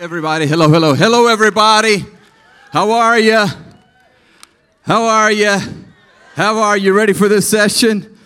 Everybody, hello, hello, hello, everybody. How are you? How are you? How are you? Ready for this session?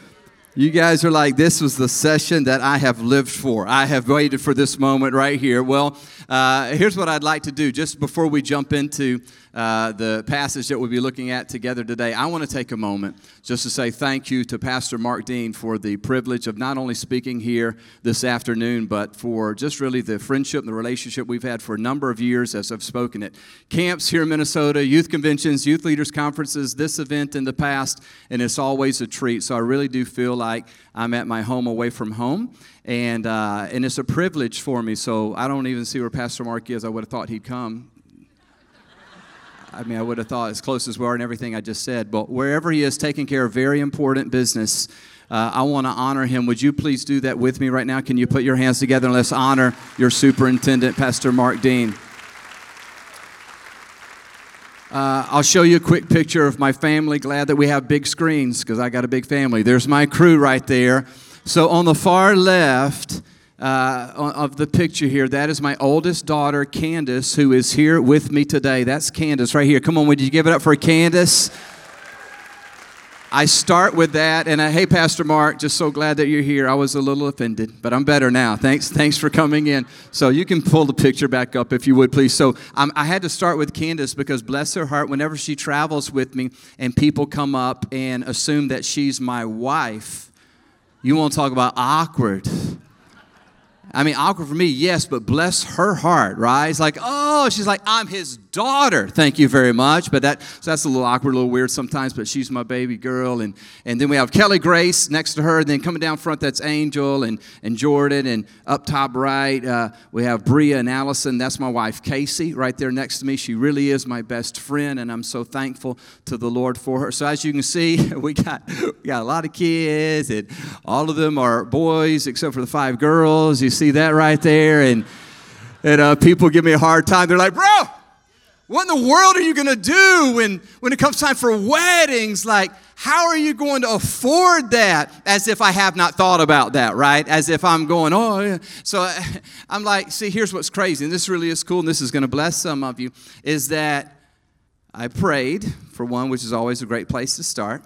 You guys are like, this was the session that I have lived for. I have waited for this moment right here. Well, uh, here's what I'd like to do just before we jump into uh, the passage that we'll be looking at together today, I want to take a moment just to say thank you to Pastor Mark Dean for the privilege of not only speaking here this afternoon, but for just really the friendship and the relationship we've had for a number of years as I've spoken at camps here in Minnesota, youth conventions, youth leaders conferences, this event in the past, and it's always a treat. So I really do feel like I'm at my home away from home. And, uh, and it's a privilege for me. So I don't even see where Pastor Mark is. I would have thought he'd come I mean, I would have thought as close as we are and everything I just said, but wherever he is taking care of very important business, uh, I want to honor him. Would you please do that with me right now? Can you put your hands together and let's honor your superintendent, Pastor Mark Dean? Uh, I'll show you a quick picture of my family. Glad that we have big screens because I got a big family. There's my crew right there. So on the far left, uh, of the picture here, that is my oldest daughter, Candace, who is here with me today. That's Candace right here. Come on, would you give it up for Candace? I start with that, and I, hey, Pastor Mark, just so glad that you're here. I was a little offended, but I'm better now. Thanks, thanks for coming in. So you can pull the picture back up if you would, please. So um, I had to start with Candace because bless her heart, whenever she travels with me, and people come up and assume that she's my wife, you want to talk about awkward. I mean, awkward for me, yes, but bless her heart, right? It's like, oh, she's like, I'm his daughter. Thank you very much. But that, so that's a little awkward, a little weird sometimes, but she's my baby girl. And, and then we have Kelly Grace next to her. And then coming down front, that's Angel and, and Jordan. And up top right, uh, we have Bria and Allison. That's my wife, Casey, right there next to me. She really is my best friend, and I'm so thankful to the Lord for her. So as you can see, we got, we got a lot of kids, and all of them are boys except for the five girls. You see that right there? And, and uh, people give me a hard time. They're like, bro, what in the world are you going to do when, when it comes time for weddings? Like, how are you going to afford that? As if I have not thought about that, right? As if I'm going, oh, yeah. So I'm like, see, here's what's crazy, and this really is cool, and this is going to bless some of you, is that I prayed, for one, which is always a great place to start.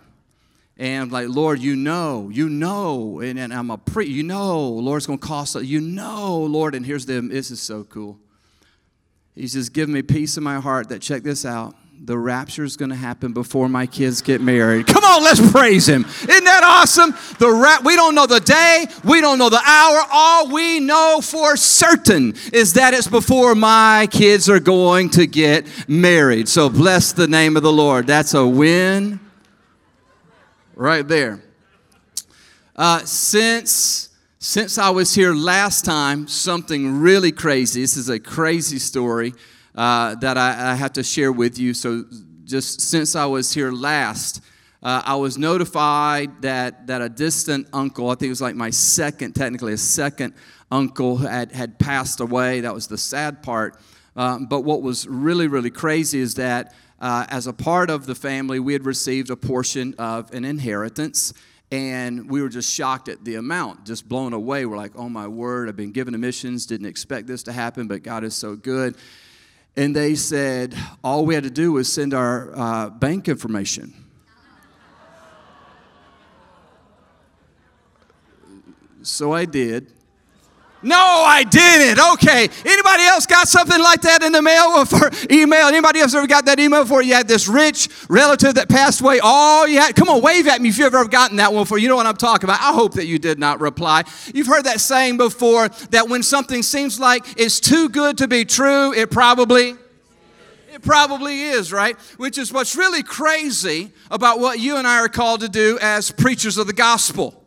And I'm like, Lord, you know, you know, and, and I'm a pre, you know, Lord's going to cost, you know, Lord, and here's the, this is so cool. He's just giving me peace in my heart that, check this out, the rapture is going to happen before my kids get married. Come on, let's praise him. Isn't that awesome? The rap, we don't know the day, we don't know the hour. All we know for certain is that it's before my kids are going to get married. So bless the name of the Lord. That's a win right there. Uh, since since I was here last time, something really crazy. This is a crazy story uh, that I, I, have to share with you. So, just since I was here last, uh, I was notified that, that a distant uncle, I think it was like my second, technically a second uncle, had, had passed away. That was the sad part. Um, but what was really, really crazy is that uh, as a part of the family, we had received a portion of an inheritance and we were just shocked at the amount, just blown away. We're like, oh my word, I've been given missions, didn't expect this to happen, but God is so good. And they said, all we had to do was send our uh, bank information. So I did. No, I didn't. Okay. Anybody else got something like that in the mail for email? Anybody else ever got that email for you had this rich relative that passed away? All you had, come on, wave at me if you've ever gotten that one for you know what I'm talking about. I hope that you did not reply. You've heard that saying before that when something seems like it's too good to be true, it probably it probably is, right? Which is what's really crazy about what you and I are called to do as preachers of the gospel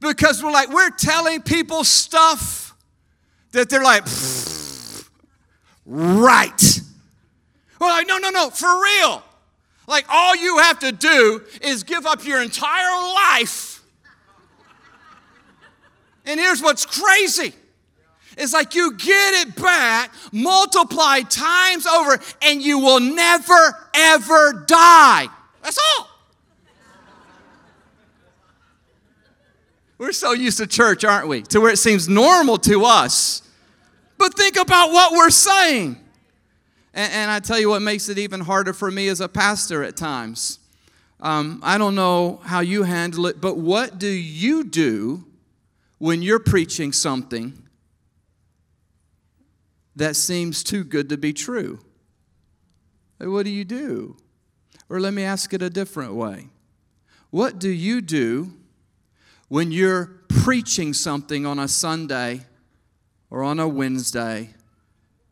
because we're like, we're telling people stuff that they're like, right. We're like, no, no, no, for real. Like, all you have to do is give up your entire life. And here's what's crazy it's like you get it back multiplied times over, and you will never, ever die. That's all. We're so used to church, aren't we? To where it seems normal to us but think about what we're saying. And, and I tell you what makes it even harder for me as a pastor at times. Um, I don't know how you handle it, but what do you do when you're preaching something that seems too good to be true? What do you do? Or let me ask it a different way. What do you do when you're preaching something on a Sunday or on a Wednesday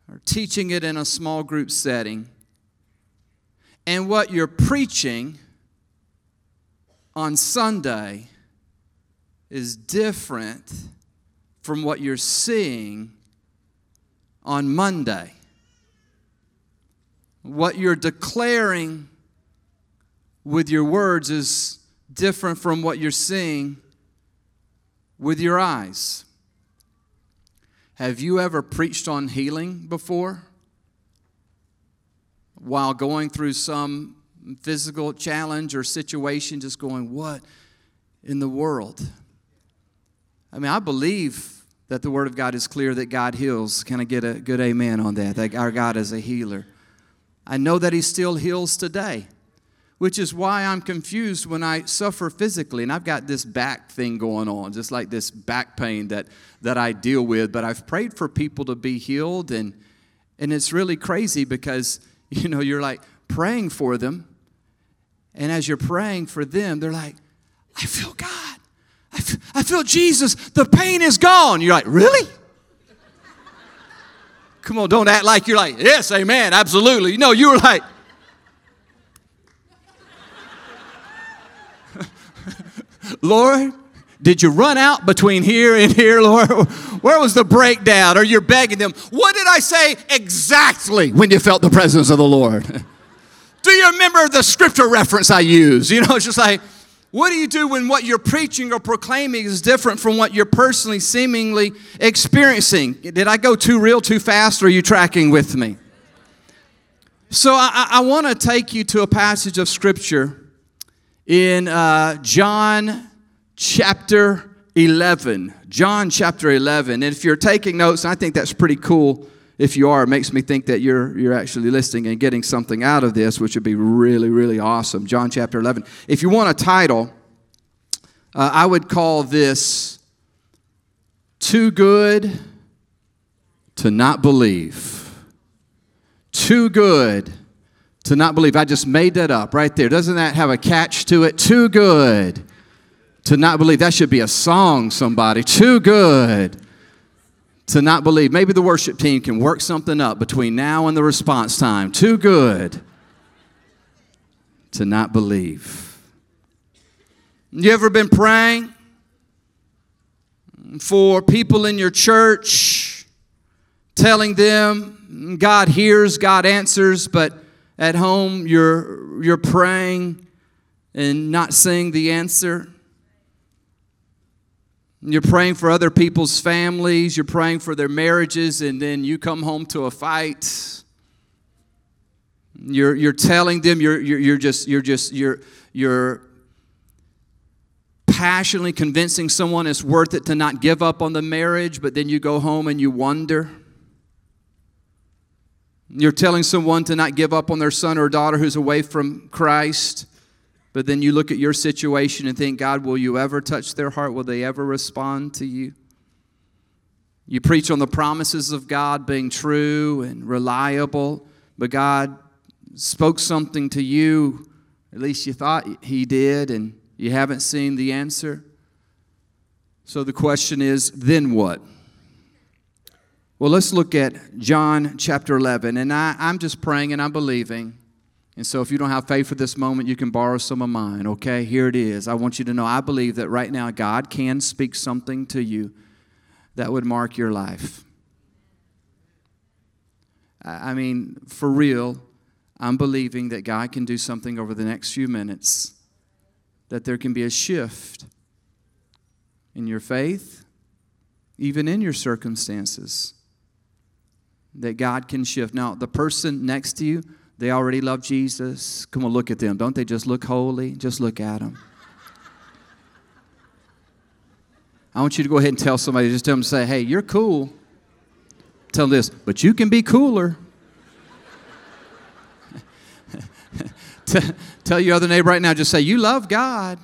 or teaching it in a small group setting, and what you're preaching on Sunday is different from what you're seeing on Monday. What you're declaring with your words is different from what you're seeing with your eyes. Have you ever preached on healing before? While going through some physical challenge or situation, just going, What in the world? I mean, I believe that the Word of God is clear that God heals. Can I get a good amen on that? That our God is a healer. I know that He still heals today which is why I'm confused when I suffer physically. And I've got this back thing going on, just like this back pain that, that I deal with. But I've prayed for people to be healed, and, and it's really crazy because, you know, you're like praying for them. And as you're praying for them, they're like, I feel God. I feel, I feel Jesus. The pain is gone. You're like, really? Come on, don't act like you're like, yes, amen, absolutely. Know, you were like, Lord, did you run out between here and here, Lord? Where was the breakdown? Or you're begging them, what did I say exactly when you felt the presence of the Lord? Do you remember the scripture reference I used? You know, it's just like, what do you do when what you're preaching or proclaiming is different from what you're personally seemingly experiencing? Did I go too real, too fast, or are you tracking with me? So I, I want to take you to a passage of scripture in uh, John chapter 11. John chapter 11. And if you're taking notes, I think that's pretty cool. If you are, it makes me think that you're, you're actually listening and getting something out of this, which would be really, really awesome. John chapter 11. If you want a title, uh, I would call this Too Good to Not Believe. Too Good to not believe. I just made that up right there. Doesn't that have a catch to it? Too good to not believe. That should be a song, somebody. Too good to not believe. Maybe the worship team can work something up between now and the response time. Too good to not believe. You ever been praying for people in your church, telling them God hears, God answers, but at home, you're, you're praying and not seeing the answer. You're praying for other people's families, you're praying for their marriages, and then you come home to a fight. You're, you're telling them you're, you're, you're just you're just you're you're passionately convincing someone it's worth it to not give up on the marriage, but then you go home and you wonder. You're telling someone to not give up on their son or daughter who's away from Christ, but then you look at your situation and think, God, will you ever touch their heart? Will they ever respond to you? You preach on the promises of God being true and reliable, but God spoke something to you, at least you thought He did, and you haven't seen the answer. So the question is then what? Well, let's look at John chapter 11. And I, I'm just praying and I'm believing. And so if you don't have faith for this moment, you can borrow some of mine, okay? Here it is. I want you to know I believe that right now God can speak something to you that would mark your life. I mean, for real, I'm believing that God can do something over the next few minutes, that there can be a shift in your faith, even in your circumstances that God can shift. Now, the person next to you, they already love Jesus. Come on, look at them. Don't they just look holy? Just look at them. I want you to go ahead and tell somebody, just tell them, say, hey, you're cool. Tell this, but you can be cooler. Tell your other neighbor right now, just say, You love God,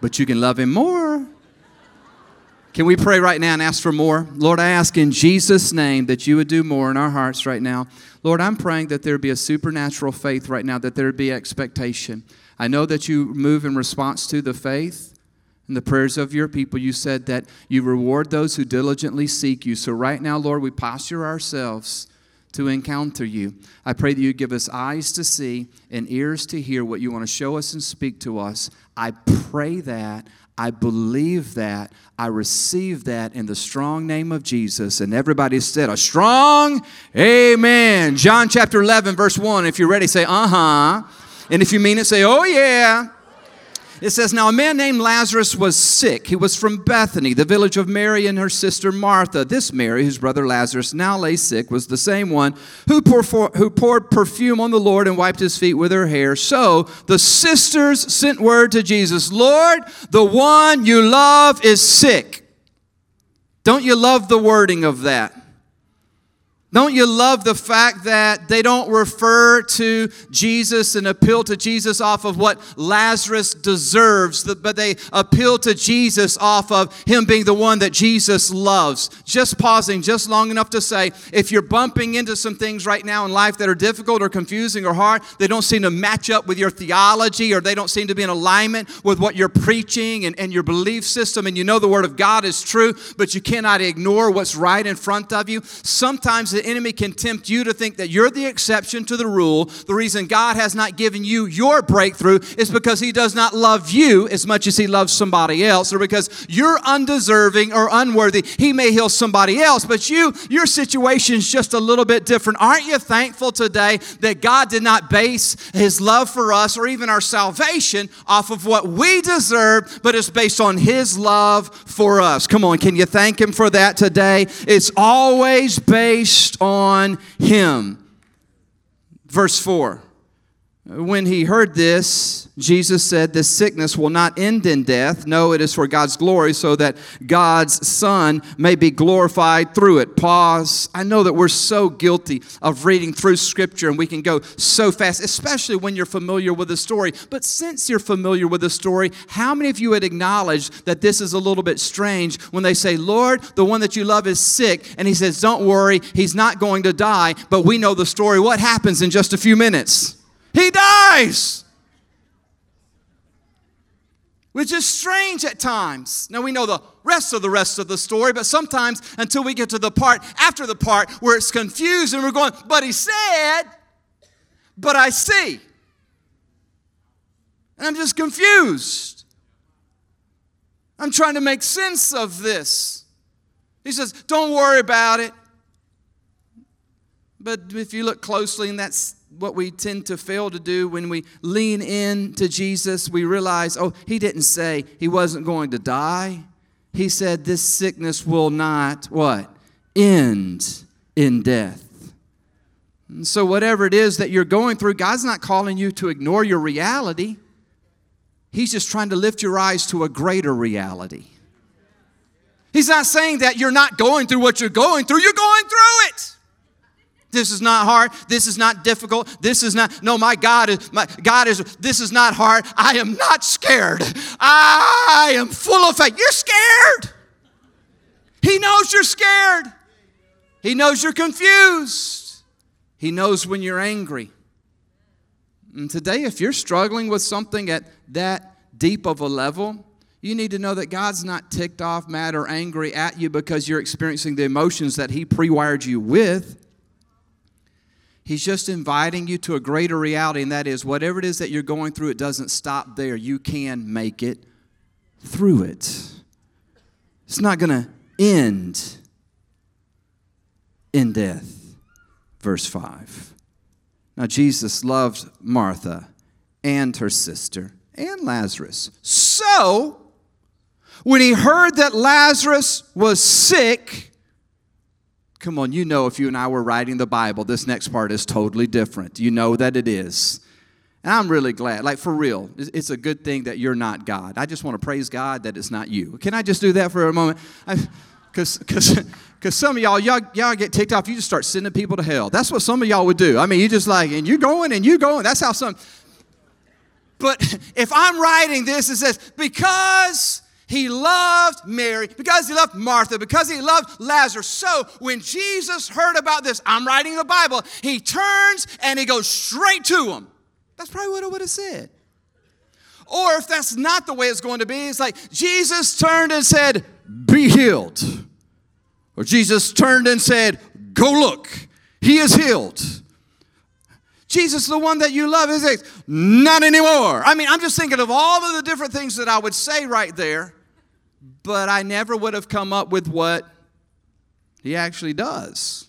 but you can love Him more. Can we pray right now and ask for more? Lord, I ask in Jesus' name that you would do more in our hearts right now. Lord, I'm praying that there be a supernatural faith right now, that there be expectation. I know that you move in response to the faith and the prayers of your people. You said that you reward those who diligently seek you. So, right now, Lord, we posture ourselves to encounter you. I pray that you give us eyes to see and ears to hear what you want to show us and speak to us. I pray that. I believe that. I receive that in the strong name of Jesus. And everybody said, a strong amen. John chapter 11, verse 1. If you're ready, say, uh huh. And if you mean it, say, oh yeah. It says, Now a man named Lazarus was sick. He was from Bethany, the village of Mary and her sister Martha. This Mary, whose brother Lazarus now lay sick, was the same one who, who poured perfume on the Lord and wiped his feet with her hair. So the sisters sent word to Jesus Lord, the one you love is sick. Don't you love the wording of that? Don't you love the fact that they don't refer to Jesus and appeal to Jesus off of what Lazarus deserves, but they appeal to Jesus off of him being the one that Jesus loves? Just pausing just long enough to say, if you're bumping into some things right now in life that are difficult or confusing or hard, they don't seem to match up with your theology or they don't seem to be in alignment with what you're preaching and, and your belief system, and you know the Word of God is true, but you cannot ignore what's right in front of you. Sometimes the enemy can tempt you to think that you're the exception to the rule. The reason God has not given you your breakthrough is because He does not love you as much as He loves somebody else, or because you're undeserving or unworthy. He may heal somebody else, but you, your situation is just a little bit different. Aren't you thankful today that God did not base His love for us or even our salvation off of what we deserve, but it's based on His love for us? Come on, can you thank Him for that today? It's always based on him. Verse 4 when he heard this, Jesus said, This sickness will not end in death. No, it is for God's glory, so that God's Son may be glorified through it. Pause. I know that we're so guilty of reading through Scripture and we can go so fast, especially when you're familiar with the story. But since you're familiar with the story, how many of you would acknowledge that this is a little bit strange when they say, Lord, the one that you love is sick? And he says, Don't worry, he's not going to die. But we know the story. What happens in just a few minutes? He dies. Which is strange at times. Now we know the rest of the rest of the story, but sometimes until we get to the part after the part where it's confused and we're going, but he said, but I see. And I'm just confused. I'm trying to make sense of this. He says, Don't worry about it. But if you look closely, and that's what we tend to fail to do when we lean in to Jesus, we realize, oh, he didn't say he wasn't going to die. He said this sickness will not what? End in death. And so whatever it is that you're going through, God's not calling you to ignore your reality. He's just trying to lift your eyes to a greater reality. He's not saying that you're not going through what you're going through, you're going through it. This is not hard. This is not difficult. This is not, no, my God is, my God is, this is not hard. I am not scared. I am full of faith. You're scared. He knows you're scared. He knows you're confused. He knows when you're angry. And today, if you're struggling with something at that deep of a level, you need to know that God's not ticked off, mad, or angry at you because you're experiencing the emotions that He pre wired you with. He's just inviting you to a greater reality, and that is whatever it is that you're going through, it doesn't stop there. You can make it through it. It's not going to end in death. Verse 5. Now, Jesus loved Martha and her sister and Lazarus. So, when he heard that Lazarus was sick, Come on, you know if you and I were writing the Bible, this next part is totally different. You know that it is. And I'm really glad, like for real, it's a good thing that you're not God. I just want to praise God that it's not you. Can I just do that for a moment? Because some of y'all, y'all, y'all get ticked off, you just start sending people to hell. That's what some of y'all would do. I mean, you just like, and you going and you going. That's how some. But if I'm writing this, it says, because he loved Mary, because he loved Martha, because he loved Lazarus. So when Jesus heard about this, I'm writing the Bible, he turns and he goes straight to him. That's probably what I would have said. Or if that's not the way it's going to be, it's like Jesus turned and said, Be healed. Or Jesus turned and said, Go look, he is healed. Jesus, the one that you love, is it? Not anymore. I mean, I'm just thinking of all of the different things that I would say right there, but I never would have come up with what he actually does.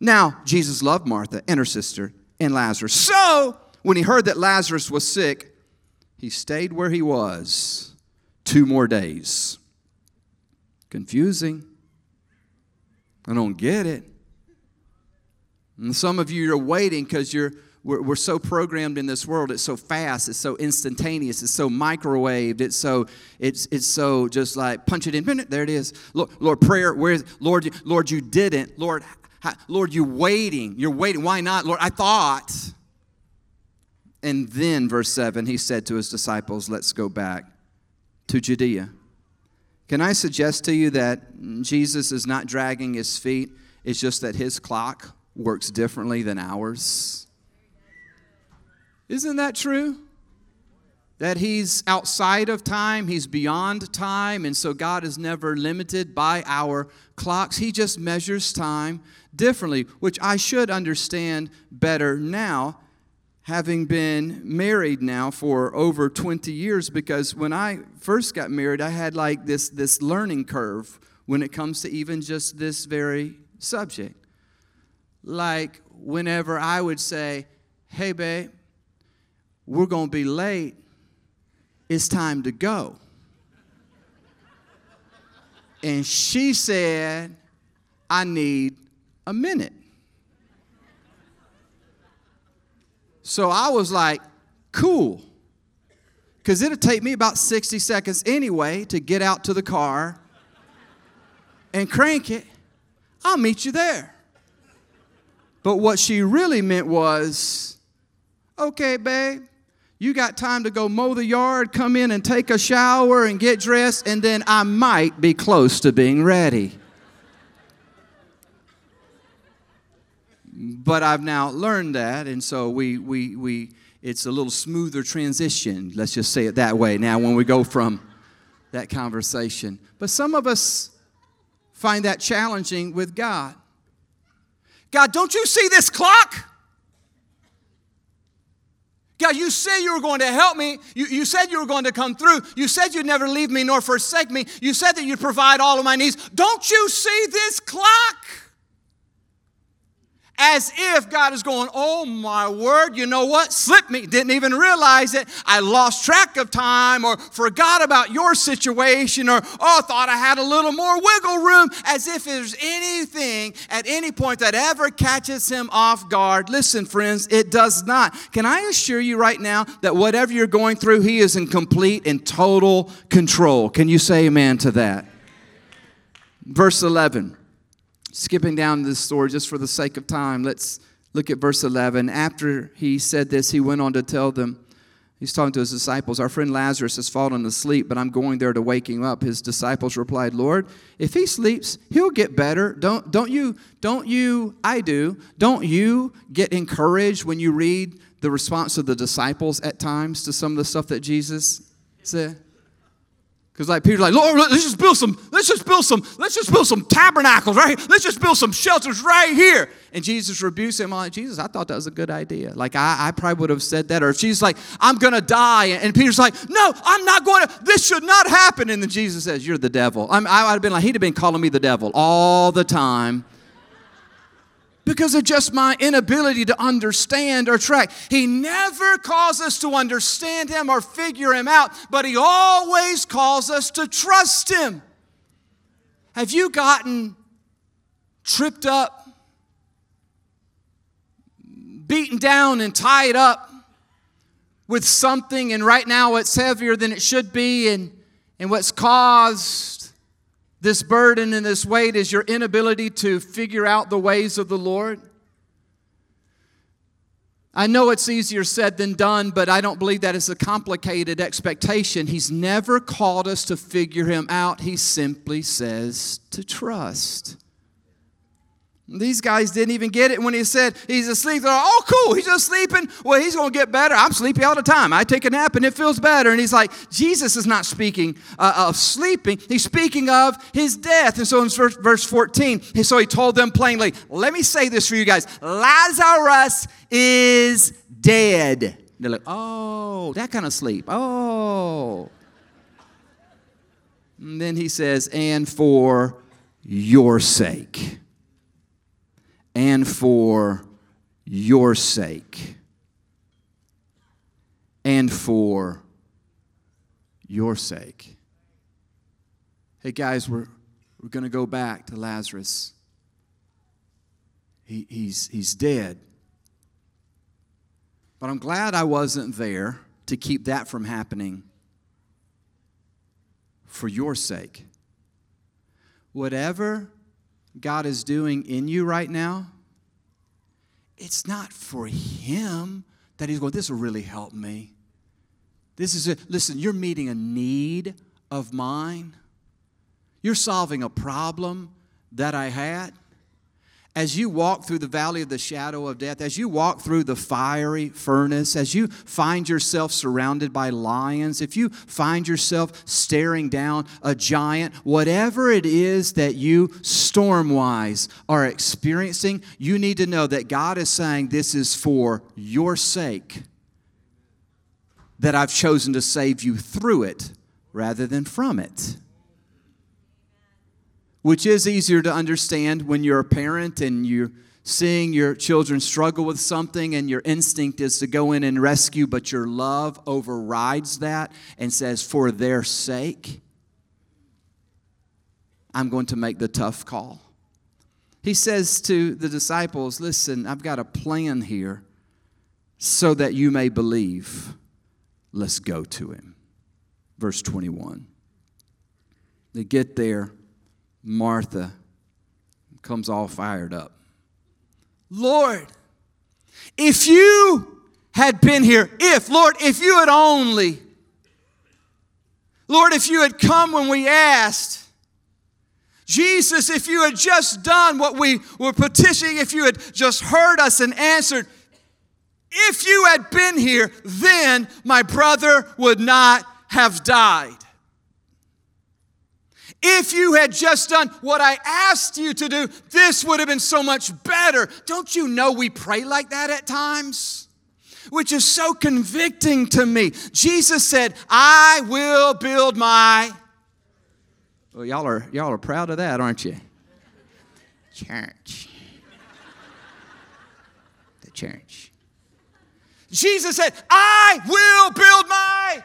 Now, Jesus loved Martha and her sister and Lazarus. So, when he heard that Lazarus was sick, he stayed where he was two more days. Confusing. I don't get it. And some of you are waiting because you're we're, we're, so programmed in this world. It's so fast. It's so instantaneous. It's so microwaved. It's so it's it's so just like punch it in. There it is. Lord, Lord prayer. Where's Lord? Lord, you didn't. Lord, Lord, you're waiting. You're waiting. Why not? Lord, I thought. And then, verse 7, he said to his disciples, Let's go back to Judea. Can I suggest to you that Jesus is not dragging his feet? It's just that his clock works differently than ours. Isn't that true? That he's outside of time, he's beyond time, and so God is never limited by our clocks. He just measures time differently, which I should understand better now having been married now for over 20 years because when I first got married, I had like this, this learning curve when it comes to even just this very subject. Like whenever I would say, Hey, babe, we're going to be late, it's time to go. And she said, I need a minute. So I was like, cool. Because it'll take me about 60 seconds anyway to get out to the car and crank it. I'll meet you there. But what she really meant was, okay, babe, you got time to go mow the yard, come in and take a shower and get dressed, and then I might be close to being ready. but I've now learned that, and so we, we, we, it's a little smoother transition, let's just say it that way now when we go from that conversation. But some of us find that challenging with God. God, don't you see this clock? God, you said you were going to help me. You, you said you were going to come through. You said you'd never leave me nor forsake me. You said that you'd provide all of my needs. Don't you see this clock? As if God is going, Oh my word, you know what? Slipped me. Didn't even realize it. I lost track of time or forgot about your situation or, Oh, thought I had a little more wiggle room. As if there's anything at any point that ever catches him off guard. Listen, friends, it does not. Can I assure you right now that whatever you're going through, he is in complete and total control? Can you say amen to that? Verse 11. Skipping down this story just for the sake of time, let's look at verse 11. After he said this, he went on to tell them, he's talking to his disciples, Our friend Lazarus has fallen asleep, but I'm going there to wake him up. His disciples replied, Lord, if he sleeps, he'll get better. Don't, don't you, don't you, I do, don't you get encouraged when you read the response of the disciples at times to some of the stuff that Jesus said? Because like Peter's like, Lord, let's just build some, let's just build some, let's just build some tabernacles right here. Let's just build some shelters right here. And Jesus rebukes him. I'm like, Jesus, I thought that was a good idea. Like I, I probably would have said that. Or she's like, I'm gonna die. And Peter's like, No, I'm not going to, this should not happen. And then Jesus says, You're the devil. I'm, I would have been like, he'd have been calling me the devil all the time because of just my inability to understand or track. He never calls us to understand Him or figure Him out, but He always calls us to trust Him. Have you gotten tripped up, beaten down, and tied up with something, and right now it's heavier than it should be, and, and what's caused this burden and this weight is your inability to figure out the ways of the Lord? I know it's easier said than done, but I don't believe that is a complicated expectation. He's never called us to figure him out. He simply says to trust. These guys didn't even get it when he said he's asleep. They're like, oh, cool, he's just sleeping. Well, he's going to get better. I'm sleepy all the time. I take a nap and it feels better. And he's like, Jesus is not speaking uh, of sleeping, he's speaking of his death. And so in verse, verse 14, so he told them plainly, let me say this for you guys Lazarus is dead. They're like, oh, that kind of sleep. Oh. And then he says, and for your sake and for your sake. And for your sake. Hey, guys, we're, we're going to go back to Lazarus. He, he's, he's dead. But I'm glad I wasn't there to keep that from happening for your sake. Whatever God is doing in you right now, it's not for Him that He's going, this will really help me. This is a, listen, you're meeting a need of mine. You're solving a problem that I had as you walk through the valley of the shadow of death, as you walk through the fiery furnace, as you find yourself surrounded by lions, if you find yourself staring down a giant, whatever it is that you storm wise are experiencing, you need to know that God is saying this is for your sake, that I've chosen to save you through it rather than from it which is easier to understand when you're a parent and you're seeing your children struggle with something and your instinct is to go in and rescue, but your love overrides that and says, for their sake, I'm going to make the tough call. He says to the disciples, Listen, I've got a plan here so that you may believe. Let's go to him. Verse 21. They get there. Martha comes all fired up. Lord, if you had been here, if, Lord, if you had only, Lord, if you had come when we asked, Jesus, if you had just done what we were petitioning, if you had just heard us and answered, if you had been here, then my brother would not have died. If you had just done what I asked you to do, this would have been so much better. Don't you know we pray like that at times? Which is so convicting to me. Jesus said, I will build my. Well, y'all are, y'all are proud of that, aren't you? Church. The church. Jesus said, I will build my.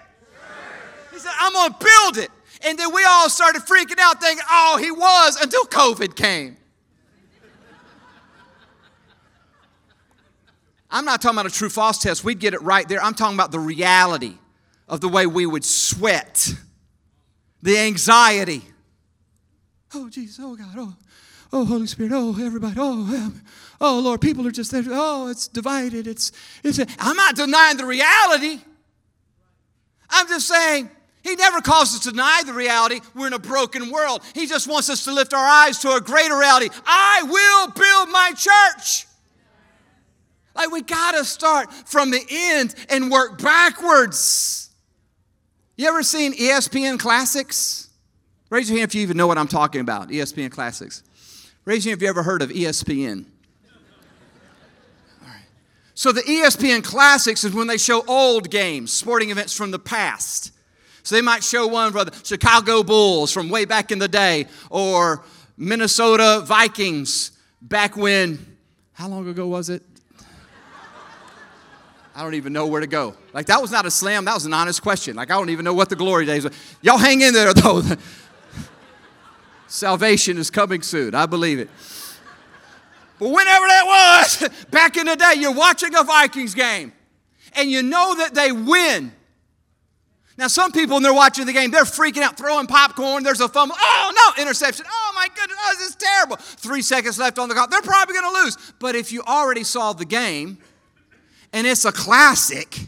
He said, I'm going to build it. And then we all started freaking out, thinking, oh, he was until COVID came. I'm not talking about a true false test. We'd get it right there. I'm talking about the reality of the way we would sweat, the anxiety. Oh, Jesus, oh, God, oh, oh, Holy Spirit, oh, everybody, oh, oh, Lord, people are just there. Oh, it's divided. It's, it's, I'm not denying the reality. I'm just saying he never calls us to deny the reality. We're in a broken world. He just wants us to lift our eyes to a greater reality. I will build my church. Like we got to start from the end and work backwards. You ever seen ESPN Classics? Raise your hand if you even know what I'm talking about. ESPN Classics. Raise your hand if you ever heard of ESPN. All right. So the ESPN Classics is when they show old games, sporting events from the past. So they might show one for the Chicago Bulls from way back in the day or Minnesota Vikings back when, how long ago was it? I don't even know where to go. Like, that was not a slam, that was an honest question. Like, I don't even know what the glory days were. Y'all hang in there, though. Salvation is coming soon. I believe it. But whenever that was, back in the day, you're watching a Vikings game and you know that they win Now, some people, when they're watching the game, they're freaking out, throwing popcorn. There's a fumble. Oh, no, interception. Oh, my goodness. Oh, this is terrible. Three seconds left on the clock. They're probably going to lose. But if you already saw the game and it's a classic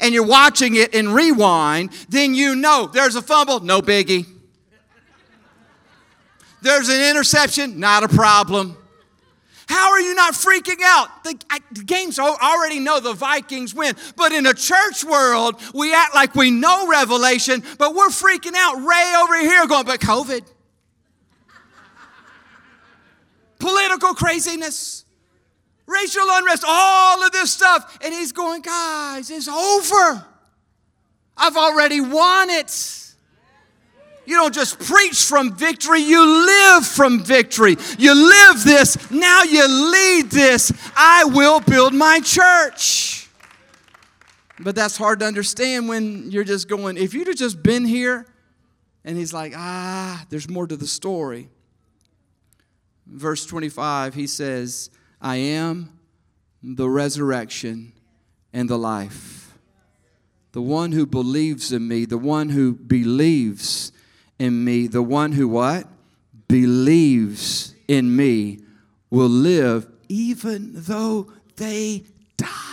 and you're watching it in rewind, then you know there's a fumble, no biggie. There's an interception, not a problem. How are you not freaking out? The, games already know the Vikings win. But in a church world, we act like we know Revelation, but we're freaking out. Ray over here going, but COVID. Political craziness, racial unrest, all of this stuff. And he's going, guys, it's over. I've already won it. You don't just preach from victory, you live from victory. You live this, now you lead this. I will build my church. But that's hard to understand when you're just going, if you'd have just been here, and he's like, ah, there's more to the story. Verse 25, he says, I am the resurrection and the life. The one who believes in me, the one who believes in me, the one who what? Believes in me will live even though they die.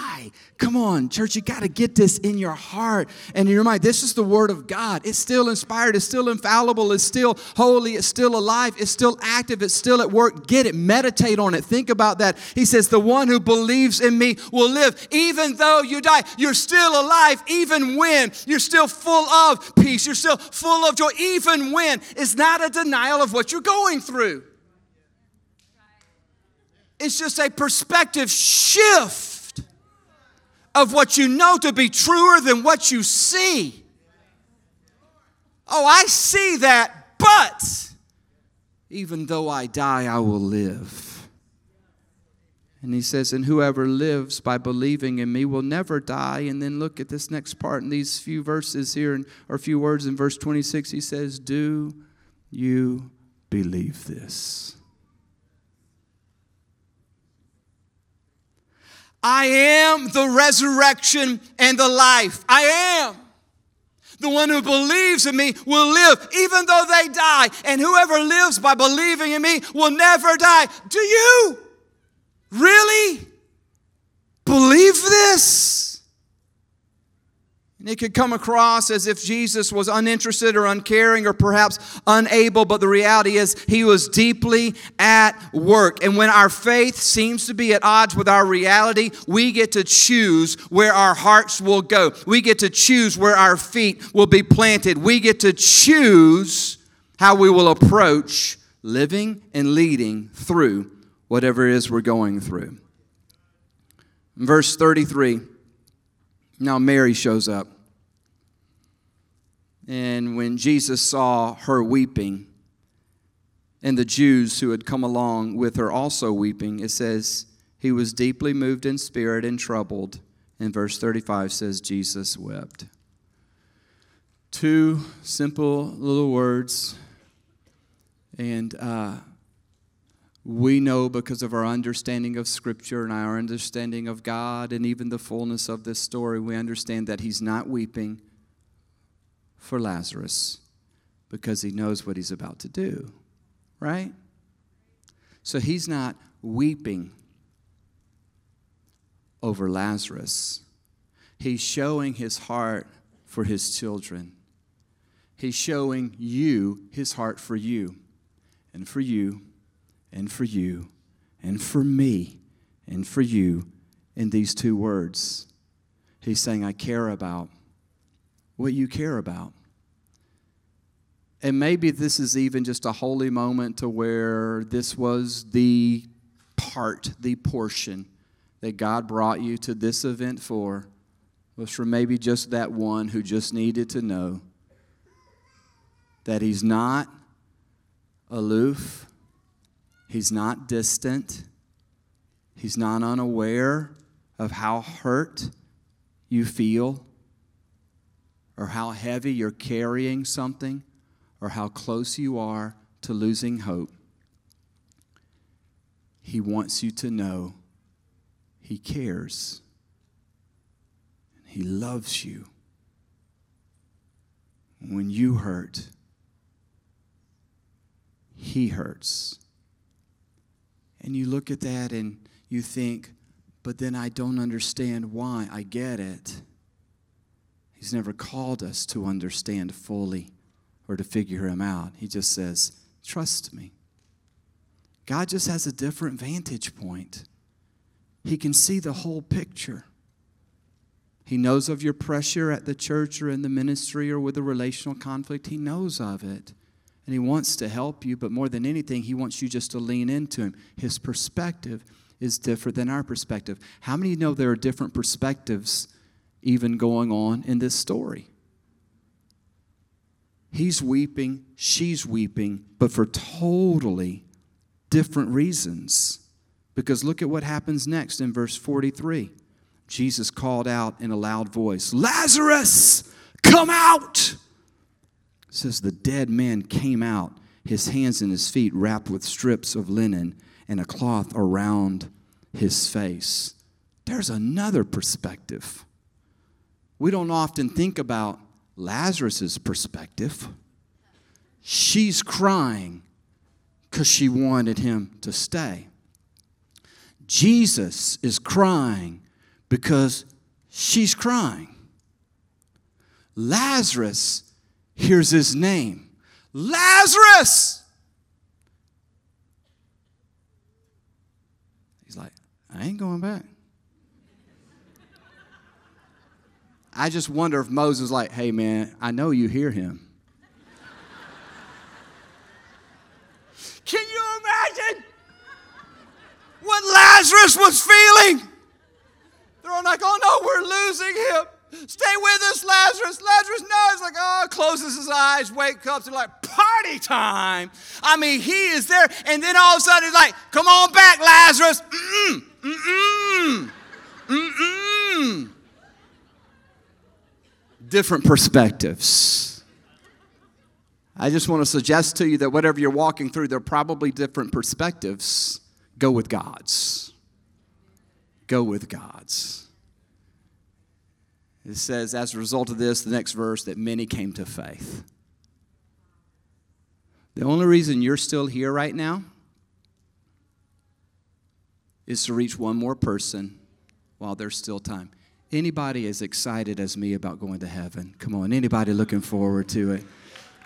Come on, church, you got to get this in your heart and in your mind. This is the Word of God. It's still inspired, it's still infallible, it's still holy, it's still alive, it's still active, it's still at work. Get it, meditate on it, think about that. He says, The one who believes in me will live. Even though you die, you're still alive, even when you're still full of peace, you're still full of joy, even when it's not a denial of what you're going through. It's just a perspective shift of what you know to be truer than what you see. Oh, I see that, but even though I die, I will live. And he says, And whoever lives by believing in me will never die. And then look at this next part in these few verses here, or a few words in verse 26. He says, Do you believe this? I am the resurrection and the life. I am. The one who believes in me will live even though they die. And whoever lives by believing in me will never die. Do you really believe this? And it could come across as if Jesus was uninterested or uncaring or perhaps unable, but the reality is he was deeply at work. And when our faith seems to be at odds with our reality, we get to choose where our hearts will go. We get to choose where our feet will be planted. We get to choose how we will approach living and leading through whatever it is we're going through. Verse 33. Now Mary shows up. And when Jesus saw her weeping, and the Jews who had come along with her also weeping, it says, he was deeply moved in spirit and troubled. And verse 35 says, Jesus wept. Two simple little words. And uh, we know because of our understanding of Scripture and our understanding of God and even the fullness of this story, we understand that he's not weeping for Lazarus because he knows what he's about to do, right? So he's not weeping over Lazarus. He's showing his heart for his children. He's showing you his heart for you, and for you, and for you, and for me, and for you in these two words. He's saying, I care about what you care about. And maybe this is even just a holy moment to where this was the part, the portion that God brought you to this event for, was for maybe just that one who just needed to know that He's not aloof, He's not distant, He's not unaware of how hurt you feel or how heavy you're carrying something or how close you are to losing hope, He wants you to know He cares. And he loves you. when you hurt, he hurts. And you look at that and you think, but then I don't understand why. I get it. He's never called us to understand fully or to figure him out. He just says, trust me. God just has a different vantage point. He can see the whole picture. He knows of your pressure at the church or in the ministry or with a relational conflict. He knows of it. And He wants to help you, but more than anything, He wants you just to lean into Him. His perspective is different than our perspective. How many know there are different perspectives even going on in this story? He's weeping, she's weeping, but for totally different reasons. Because look at what happens next in verse 43. Jesus called out in a loud voice, Lazarus, come out! It says the dead man came out, his hands and his feet wrapped with strips of linen and a cloth around his face. There's another perspective. We don't often think about Lazarus's perspective. She's crying because she wanted him to stay. Jesus is crying because she's crying. Lazarus hears his name Lazarus! He's like, I ain't going back. I just wonder if Moses like, hey man, I know you hear him. Can you imagine what Lazarus was feeling? They're all like, oh no, we're losing him. Stay with us, Lazarus. Lazarus, no. It's like, oh, closes his eyes, wakes up. They're like, party time. I mean, he is there. And then all of a sudden, he's like, come on back, Lazarus. Mm-mm, mm-mm, mm-mm. Different perspectives. I just want to suggest to you that whatever you're walking through, there are probably different perspectives. Go with God's go with God's. It says, as a result of this, the next verse, that many came to faith. The only reason you're still here right now is to reach one more person while there's still time. Anybody as excited as me about going to heaven? Come on, anybody looking forward to it?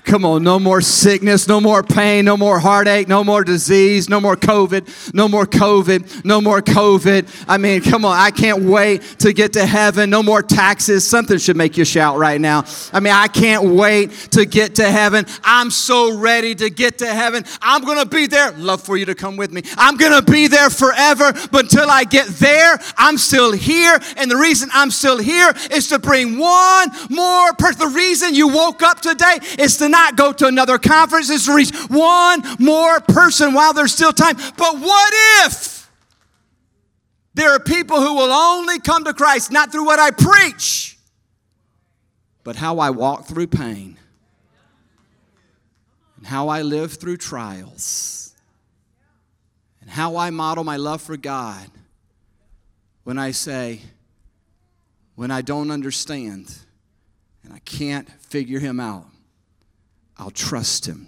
Come on, no more sickness, no more pain, no more heartache, no more disease, no more COVID, no more COVID, no more COVID. I mean, come on, I can't wait to get to heaven. No more taxes. Something should make you shout right now. I mean, I can't wait to get to heaven. I'm so ready to get to heaven. I'm going to be there. Love for you to come with me. I'm going to be there forever, but until I get there, I'm still here. And the reason I'm still here is to bring one more person. The reason you woke up today is to not go to another conference, is to reach one more person while there's still time. But what if there are people who will only come to Christ not through what I preach, but how I walk through pain and how I live through trials and how I model my love for God when I say, when I don't understand and I can't figure Him out, I'll trust him.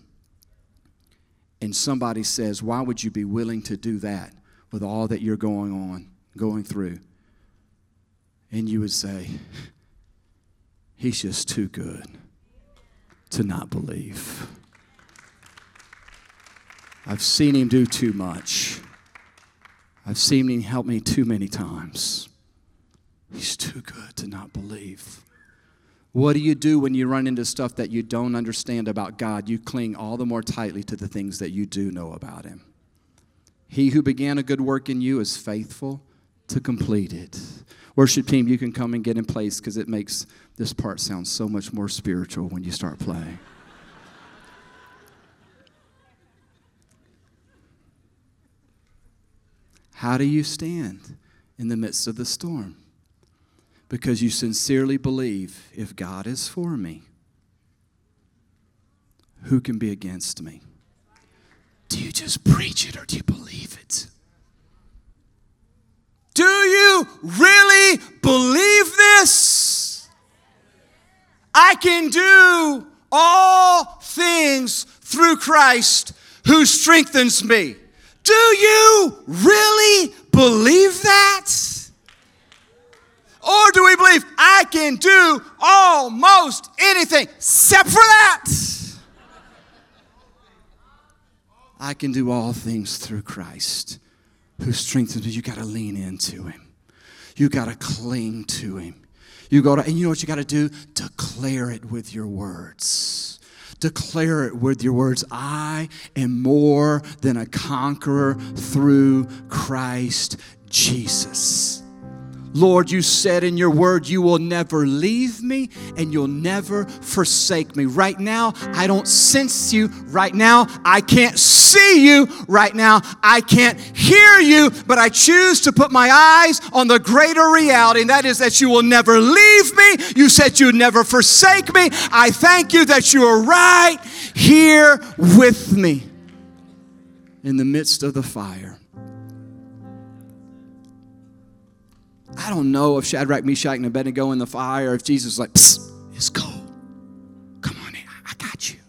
And somebody says, Why would you be willing to do that with all that you're going on, going through? And you would say, He's just too good to not believe. I've seen him do too much. I've seen him help me too many times. He's too good to not believe. What do you do when you run into stuff that you don't understand about God? You cling all the more tightly to the things that you do know about Him. He who began a good work in you is faithful to complete it. Worship team, you can come and get in place because it makes this part sound so much more spiritual when you start playing. How do you stand in the midst of the storm? Because you sincerely believe if God is for me, who can be against me? Do you just preach it or do you believe it? Do you really believe this? I can do all things through Christ who strengthens me. Do you really believe that? Or do we believe I can do almost anything except for that? I can do all things through Christ who strengthens me. You got to lean into him. You got to cling to him. You got to, and you know what you got to do? Declare it with your words. Declare it with your words. I am more than a conqueror through Christ Jesus. Lord, you said in your word, you will never leave me and you'll never forsake me. Right now, I don't sense you. Right now, I can't see you. Right now, I can't hear you, but I choose to put my eyes on the greater reality, and that is that you will never leave me. You said you'd never forsake me. I thank you that you are right here with me in the midst of the fire. Don't know if Shadrach, Meshach, and Abednego in the fire, if Jesus was like, it's cold. Come on in, I got you.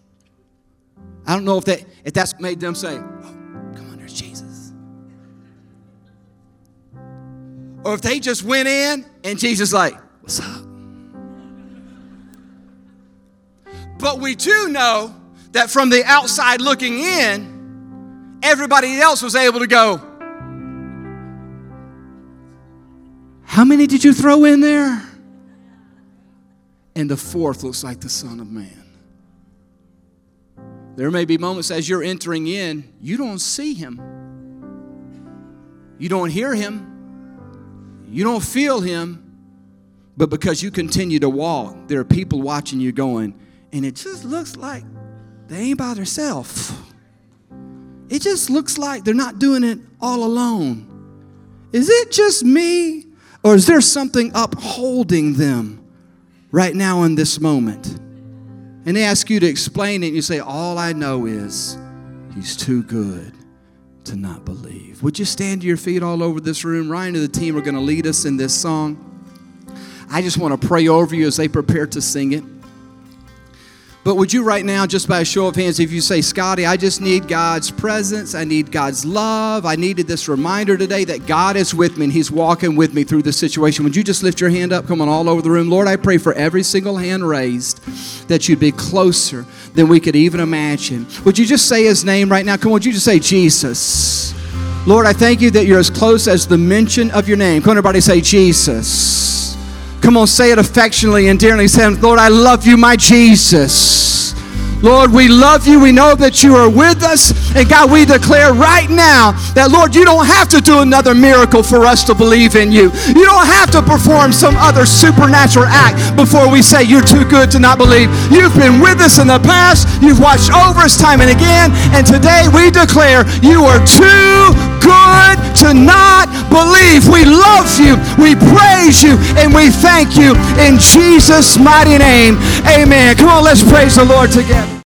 I don't know if that if that's made them say, oh, come on, there's Jesus. Or if they just went in and Jesus like, what's up? But we do know that from the outside looking in, everybody else was able to go, How many did you throw in there? And the fourth looks like the Son of Man. There may be moments as you're entering in, you don't see him. You don't hear him. You don't feel him. But because you continue to walk, there are people watching you going, and it just looks like they ain't by themselves. It just looks like they're not doing it all alone. Is it just me? Or is there something upholding them right now in this moment? And they ask you to explain it, and you say, All I know is he's too good to not believe. Would you stand to your feet all over this room? Ryan and the team are going to lead us in this song. I just want to pray over you as they prepare to sing it. But would you right now, just by a show of hands, if you say, Scotty, I just need God's presence, I need God's love, I needed this reminder today that God is with me and He's walking with me through this situation, would you just lift your hand up? Come on, all over the room. Lord, I pray for every single hand raised that you'd be closer than we could even imagine. Would you just say His name right now? Come on, would you just say Jesus? Lord, I thank you that you're as close as the mention of your name. Come on, everybody say Jesus. Come on, say it affectionately and dearly. Say, Lord, I love you, my Jesus. Lord, we love you. We know that you are with us. And God, we declare right now that, Lord, you don't have to do another miracle for us to believe in you. You don't have to perform some other supernatural act before we say you're too good to not believe. You've been with us in the past. You've watched over us time and again. And today we declare you are too good to not believe. We love you. We praise you. And we thank you in Jesus' mighty name. Amen. Come on, let's praise the Lord together.